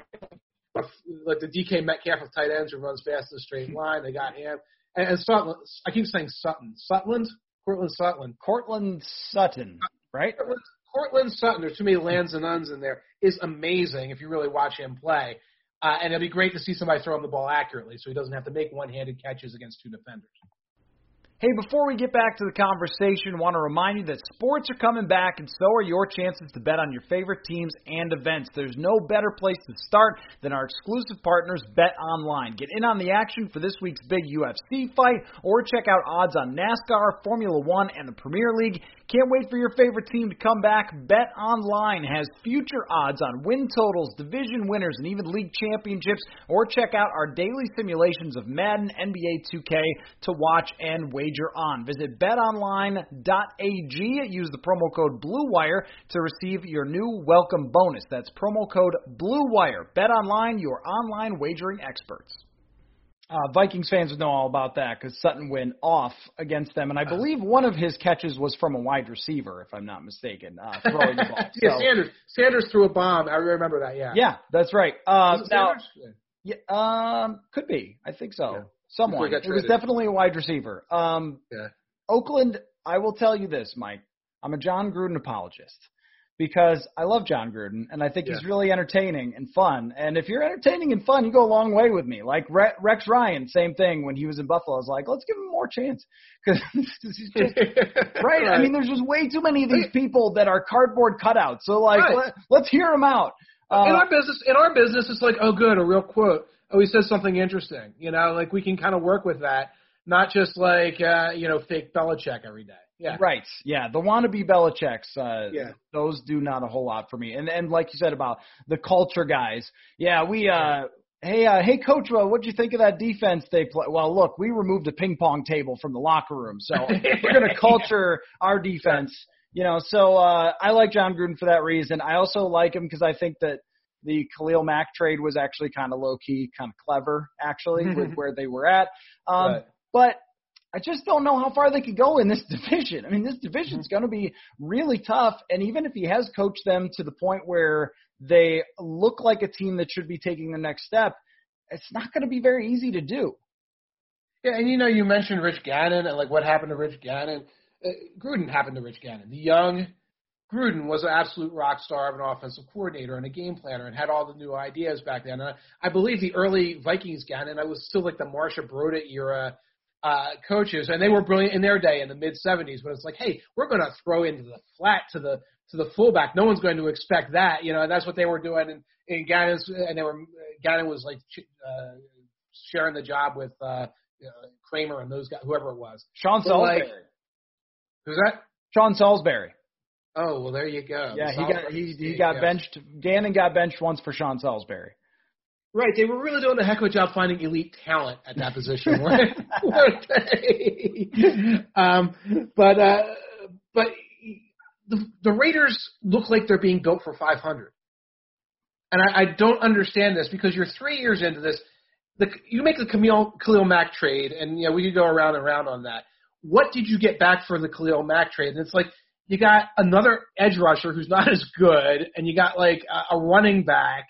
like the DK Metcalf of tight ends, who runs fast in a straight line. They got him. And, and Sutton, I keep saying Sutton. Sutland? Courtland Sutton.
Courtland Sutton, right?
Courtland, Courtland Sutton, there's too many lands and uns in there, is amazing if you really watch him play. Uh, and it'll be great to see somebody throw him the ball accurately so he doesn't have to make one handed catches against two defenders.
Hey, before we get back to the conversation, I want to remind you that sports are coming back, and so are your chances to bet on your favorite teams and events. There's no better place to start than our exclusive partners, Bet Online. Get in on the action for this week's big UFC fight, or check out odds on NASCAR, Formula One, and the Premier League. Can't wait for your favorite team to come back. Bet Online has future odds on win totals, division winners, and even league championships. Or check out our daily simulations of Madden, NBA 2K to watch and wager on. Visit betonline.ag. Use the promo code BLUEWIRE to receive your new welcome bonus. That's promo code BLUEWIRE. Bet Online, your online wagering experts. Uh, Vikings fans would know all about that because Sutton went off against them, and I believe one of his catches was from a wide receiver, if I'm not mistaken, uh, <laughs> throwing the ball.
yeah,
So-
Sanders. Sanders threw a bomb. I remember that. Yeah.
yeah, that's right. Uh, now,
yeah,
um, could be. I think so.
Yeah.
Someone. It was definitely a wide receiver. Um,
Yeah.
Oakland. I will tell you this, Mike. I'm a Jon Gruden apologist because I love Jon Gruden and I think he's really entertaining and fun. And if you're entertaining and fun, you go a long way with me. Like Re- Rex Ryan, same thing when he was in Buffalo. I was like, let's give him more chance <laughs> because he's just <laughs> right? I mean, there's just way too many of these people that are cardboard cutouts. So like,
Right.
let, let's hear them out. Uh,
in our business, in our business, it's like, oh, good, a real quote. Oh, he says something interesting. You know, like we can kind of work with that, not just like uh, you know, fake Belichick every day. Yeah.
Right. Yeah. The wannabe Belichick's, uh,
Yeah.
those do not a whole lot for me. And and like you said about the culture guys. Yeah, we uh hey uh hey coach, well, what'd you think of that defense they play? Well, look, we removed a ping pong table from the locker room. So <laughs> we're going to culture our defense, you know. So uh I like Jon Gruden for that reason. I also like him because I think that the Khalil Mack trade was actually kind of low key, kind of clever actually with <laughs> where they were at. Um
Right.
but I just don't know how far they could go in this <laughs> division. I mean, this division's going to be really tough. And even if he has coached them to the point where they look like a team that should be taking the next step, it's not going to be very easy to do.
Yeah, and you know, you mentioned Rich Gannon and like what happened to Rich Gannon. Uh, Gruden happened to Rich Gannon. The young Gruden was an absolute rock star of an offensive coordinator and a game planner and had all the new ideas back then. And I, I believe the early Vikings Gannon, I was still like the Marsha Broda era uh, coaches, and they were brilliant in their day in the mid '70s. But it's like, hey, we're going to throw into the flat to the to the fullback. No one's going to expect that, you know. And that's what they were doing in, in Gannon's, and they were Gannon was like uh, sharing the job with uh, you know, Kramer and those guys, whoever it was.
Sean
But, like-
Salisbury.
Who's that?
Sean Salisbury.
Oh, well, there you go.
Yeah, he got he he got benched. Gannon got benched once for Sean Salisbury.
Right, they were really doing a heck of a job finding elite talent at that position, <laughs> weren't they? um, but uh, but the, the Raiders look like they're being built for 500, and I, I don't understand this because you're three years into this. The, you make the Khalil, Khalil Mack trade, and know we could go around and around on that. What did you get back for the Khalil Mack trade? And it's like you got another edge rusher who's not <laughs> as good, and you got like a, a running back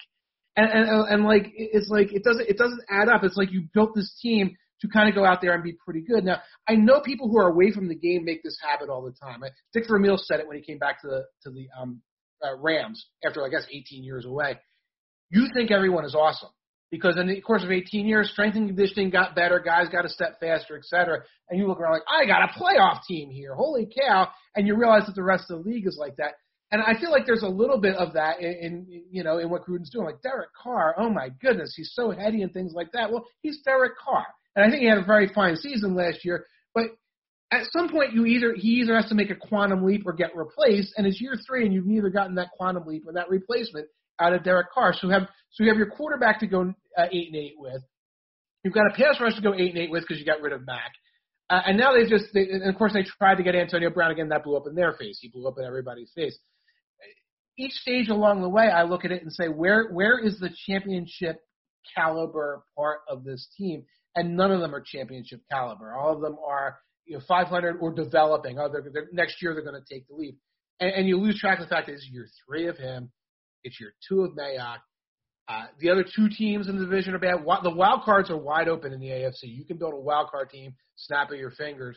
and, and and like it's like it doesn't it doesn't add up. It's like you built this team to kind of go out there and be pretty good. Now I know people who are away from the game make this habit all the time. Dick Vermeil said it when he came back to the to the um, uh, Rams after I guess 18 years away. You think everyone is awesome because in the course of 18 years, strength and conditioning got better, guys got a step faster, et cetera. And you look around like I got a playoff team here, holy cow! And you realize that the rest of the league is like that. And I feel like there's a little bit of that in, in you know in what Gruden's doing. Like Derek Carr, oh my goodness, he's so heady and things like that. Well, he's Derek Carr, and I think he had a very fine season last year. But at some point, you either he either has to make a quantum leap or get replaced, and it's year three, and you've neither gotten that quantum leap or that replacement out of Derek Carr. So you have so you have your quarterback to go uh, eight and eight with. You've got a pass rush to go eight and eight with because you got rid of Mack. Uh, and now they've just, they, and of course, they tried to get Antonio Brown again. That blew up in their face. He blew up in everybody's face each stage along the way, I look at it and say, where where is the championship caliber part of this team? And none of them are championship caliber. All of them are you know 500 or developing. Oh, they're, they're, next year they're going to take the leap, and, and you lose track of the fact that it's year three of him, it's year two of Mayock. Uh, the other two teams in the division are bad. The wild cards are wide open in the AFC. You can build a wild card team, snap of your fingers.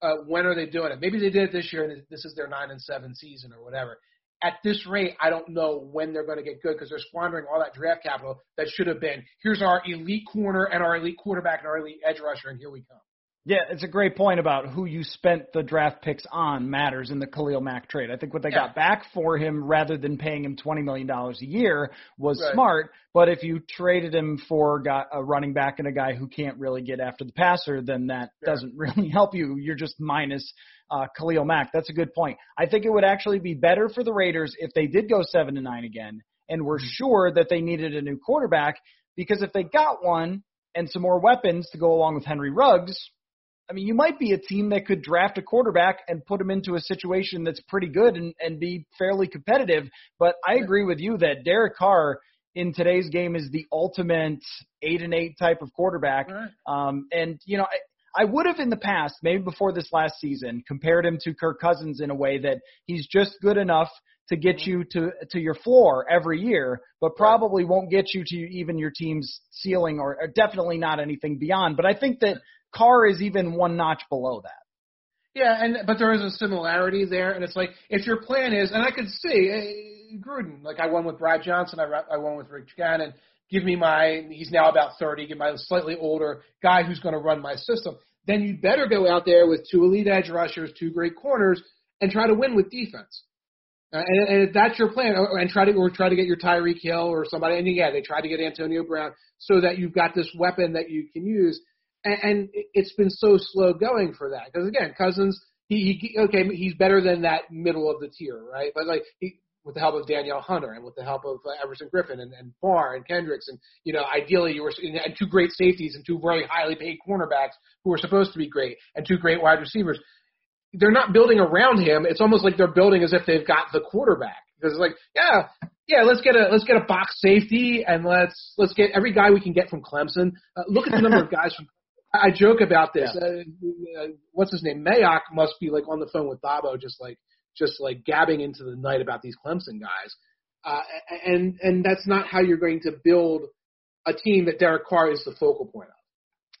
Uh, when are they doing it? Maybe they did it this year, and this is their nine and seven season or whatever at this rate, I don't know when they're going to get good because they're squandering all that draft capital that should have been. Here's our elite corner and our elite quarterback and our elite edge rusher, and here we come.
Yeah, it's a great point about who you spent the draft picks on matters in the Khalil Mack trade. I think what they yeah. got back for him rather than paying him $20 million a year was right. smart. But if you traded him for a running back and a guy who can't really get after the passer, then that yeah. doesn't <laughs> really help you. You're just minus uh, Khalil Mack. That's a good point. I think it would actually be better for the Raiders if they did go 7 to 9 again and were mm-hmm. sure that they needed a new quarterback because if they got one and some more weapons to go along with Henry Ruggs, I mean, you might be a team that could draft a quarterback and put him into a situation that's pretty good and, and be fairly competitive. But I agree with you that Derek Carr in today's game is the ultimate eight and eight type of quarterback. Um, and you know, I, I would have in the past, maybe before this last season, compared him to Kirk Cousins in a way that he's just good enough to get mm-hmm. you to to your floor every year, but probably won't get you to even your team's ceiling or, or definitely not anything beyond. But I think that Carr is even one notch below that.
Yeah, and but there is a similarity there, and it's like if your plan is, and I could see uh, Gruden, like I won with Brad Johnson, I I won with Rich Gannon. Give me my, he's now about 30. Give my slightly older guy who's going to run my system. Then you better go out there with two elite edge rushers, two great corners, and try to win with defense. Uh, and, and if that's your plan, or, and try to or try to get your Tyreek Hill or somebody, and yeah, they try to get Antonio Brown so that you've got this weapon that you can use and, and it's been so slow going for that because again, Cousins, he, he okay, he's better than that middle of the tier, right? But like he, with the help of Danielle Hunter and with the help of uh, Everson Griffen and, and Barr and Kendricks and you know ideally you were and two great safeties and two very highly paid cornerbacks who were supposed to be great and two great wide receivers. They're not building around him. It's almost like they're building as if they've got the quarterback because it's like yeah yeah let's get a let's get a box safety and let's let's get every guy we can get from Clemson. Uh, look at the number of guys from I joke about this. Yeah. Uh, uh, what's his name? Mayock must be like on the phone with Dabo, just like just like gabbing into the night about these Clemson guys. Uh, and and that's not how you're going to build a team that Derek Carr is the focal point of.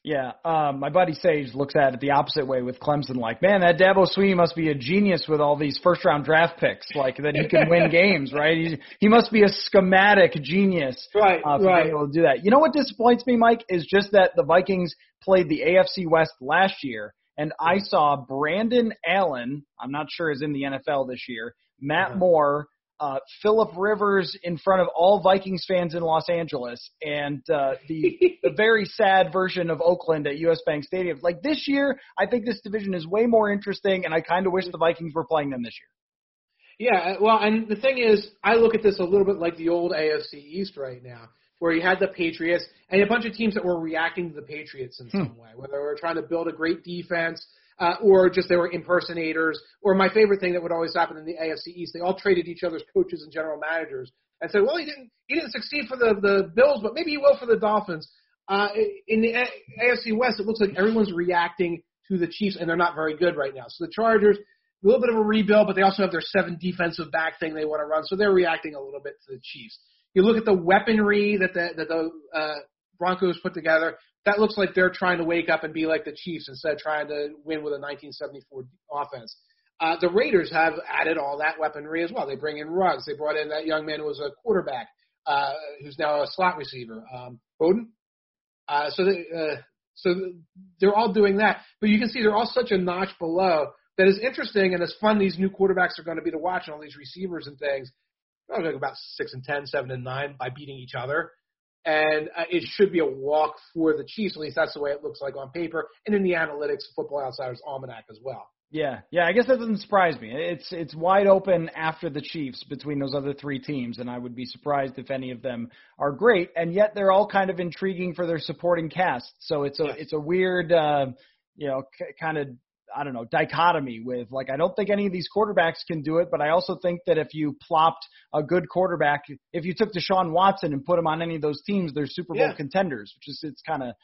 Yeah, um, my buddy Sage looks at it the opposite way with Clemson. Like, man, that Dabo Swinney must be a genius with all these first round draft picks. Like that he can win <laughs> games, right? He he must be a schematic genius,
right?
Uh, for
right.
being able to do that. You know what disappoints me, Mike, is just that the Vikings played the AFC West last year, and I saw Brandon Allen. I'm not sure is in the NFL this year. Matt uh-huh. Moore uh, Philip Rivers in front of all Vikings fans in Los Angeles, and uh, the the <laughs> very sad version of Oakland at US Bank Stadium. Like this year, I think this division is way more interesting, and I kind of wish the Vikings were playing them this year.
Yeah, well, and the thing is, I look at this a little bit like the old AFC East right now, where you had the Patriots and a bunch of teams that were reacting to the Patriots in hmm. some way, whether they were trying to build a great defense uh, or just they were impersonators. Or my favorite thing that would always happen in the AFC East, they all traded each other's coaches and general managers and said, well, he didn't he didn't succeed for the the Bills, but maybe he will for the Dolphins. Uh, in the AFC West, it looks like everyone's reacting to the Chiefs, and they're not very good right now. So the Chargers, a little bit of a rebuild, but they also have their seven defensive back thing they want to run, so they're reacting a little bit to the Chiefs. You look at the weaponry that the that the uh, Broncos put together that looks like they're trying to wake up and be like the Chiefs instead of trying to win with a 1974 offense. Uh, the Raiders have added all that weaponry as well. They bring in Ruggs. They brought in that young man who was a quarterback, uh, who's now a slot receiver, um, Bowden. Uh, so they, uh, so they're all doing that, but you can see they're all such a notch below that is interesting and as fun these new quarterbacks are going to be to watch and all these receivers and things. To go about six and ten, seven and nine by beating each other and uh, it should be a walk for the Chiefs. At least that's the way it looks like on paper, and in the analytics, Football Outsiders Almanac as well.
Yeah, yeah. I guess that doesn't surprise me. It's it's wide open after the Chiefs between those other three teams, and I would be surprised if any of them are great. And yet they're all kind of intriguing for their supporting cast. So it's a yes. it's a weird, uh, you know, c- kind of I don't know, dichotomy with like I don't think any of these quarterbacks can do it, but I also think that if you plopped a good quarterback, if you took Deshaun Watson and put him on any of those teams, they're Super Bowl yeah. contenders, which is it's kind of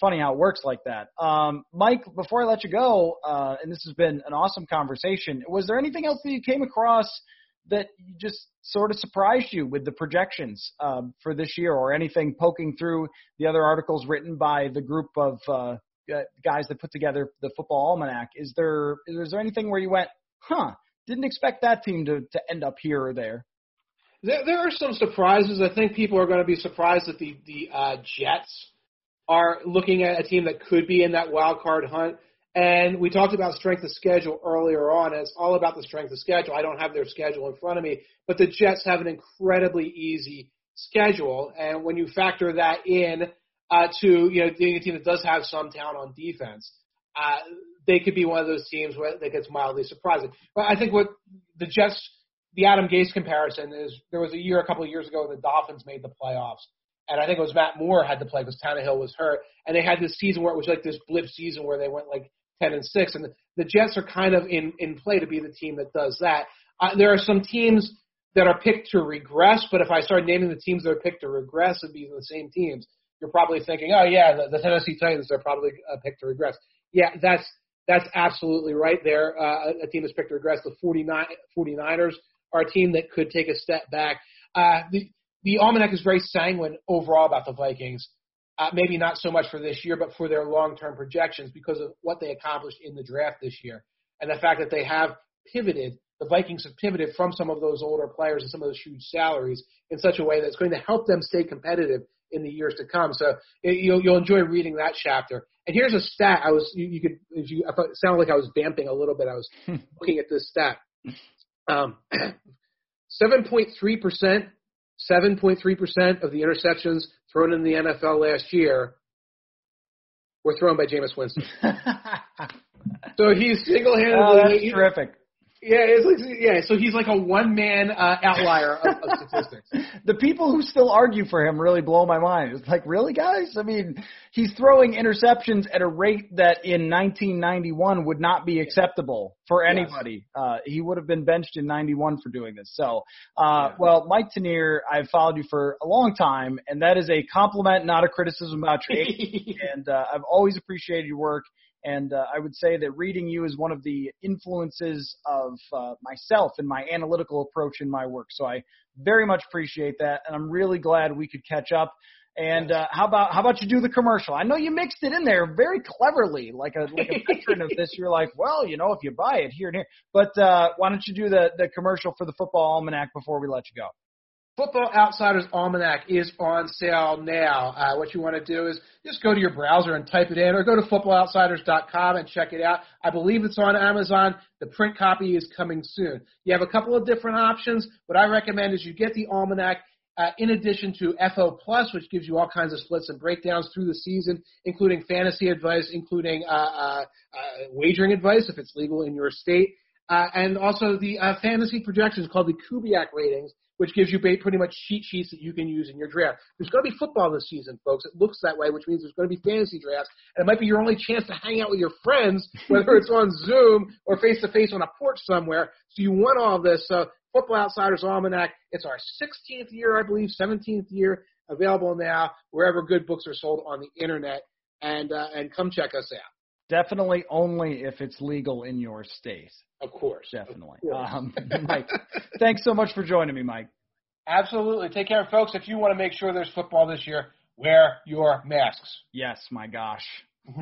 funny how it works like that. Um, Mike, before I let you go, uh, and this has been an awesome conversation, was there anything else that you came across that just sort of surprised you with the projections um, for this year, or anything poking through the other articles written by the group of uh, uh, guys that put together the football almanac. Is there is there anything where you went, huh? Didn't expect that team to to end up here or there.
There, there are some surprises. I think people are going to be surprised that the the uh, Jets are looking at a team that could be in that wild card hunt. And we talked about strength of schedule earlier on. It's all about the strength of schedule. I don't have their schedule in front of me, but the Jets have an incredibly easy schedule. And when you factor that in uh, to you know being a team that does have some talent on defense, uh, they could be one of those teams where that gets mildly surprising. But I think what the Jets, the Adam Gase comparison is there was a year a couple of years ago the Dolphins made the playoffs and I think it was Matt Moore had to play because Tannehill was hurt, and they had this season where it was like this blip season where they went like ten and six, and the, the Jets are kind of in in play to be the team that does that. Uh, there are some teams that are picked to regress, but if I start naming the teams that are picked to regress, it'd be the same teams. You're probably thinking, oh yeah, the, the Tennessee Titans are probably uh, picked to regress. Yeah, that's that's absolutely right there. Uh, a team that's picked to regress. The 49, 49ers are a team that could take a step back. Uh, the, the almanac is very sanguine overall about the Vikings. Uh, maybe not so much for this year, but for their long-term projections because of what they accomplished in the draft this year and the fact that they have pivoted. The Vikings have pivoted from some of those older players and some of those huge salaries in such a way that's going to help them stay competitive in the years to come. So it, you'll you'll enjoy reading that chapter. And here's a stat. I was you, you could if you I thought it sounded like I was vamping a little bit. I was <laughs> looking at this stat. Um, <clears throat> 7.3 percent 7.3% of the interceptions thrown in the NFL last year were thrown by Jameis Winston. <laughs> so he's single-handedly.
Oh, that's terrific.
Yeah, it's like, yeah. So he's like a one-man uh, outlier of, of <laughs> statistics.
the people who still argue for him really blow my mind. It's like, really, guys? I mean, he's throwing interceptions at a rate that in 1991 would not be acceptable for anybody. Yes. Uh, he would have been benched in 91 for doing this. So, uh, yeah. well, Mike Tanier, I've followed you for a long time, and that is a compliment, not a criticism about your age. <laughs> and uh, I've always appreciated your work. And uh, I would say that reading you is one of the influences of uh, myself and my analytical approach in my work. So I very much appreciate that, and I'm really glad we could catch up. And uh, how about how about you do the commercial? I know you mixed it in there very cleverly, like a like a veteran of this. You're like, well, you know, if you buy it here and here. But uh, why don't you do the the commercial for the football almanac before we let you go?
Football Outsiders Almanac is on sale now. Uh, what you want to do is just go to your browser and type it in, or go to footballoutsiders.com and check it out. I believe it's on Amazon. The print copy is coming soon. You have a couple of different options. What I recommend is you get the Almanac uh, in addition to FO Plus, which gives you all kinds of splits and breakdowns through the season, including fantasy advice, including uh, uh, uh wagering advice if it's legal in your state, uh, and also the fantasy projections called the Kubiak ratings which gives you pretty much cheat sheets that you can use in your draft. There's going to be football this season, folks. It looks that way, which means there's going to be fantasy drafts, and it might be your only chance to hang out with your friends, <laughs> whether it's on Zoom or face to face on a porch somewhere. So you want all this. So Football Outsiders Almanac. It's our 16th year, I believe, 17th year. Available now wherever good books are sold on the internet, and uh, and come check us out.
Definitely only if it's legal in your state.
Of course.
Definitely. Of course. Um, <laughs> Mike, thanks so much for joining me, Mike.
Absolutely. Take care, folks. If you want to make sure there's football this year, wear your masks.
Yes, my gosh. <laughs>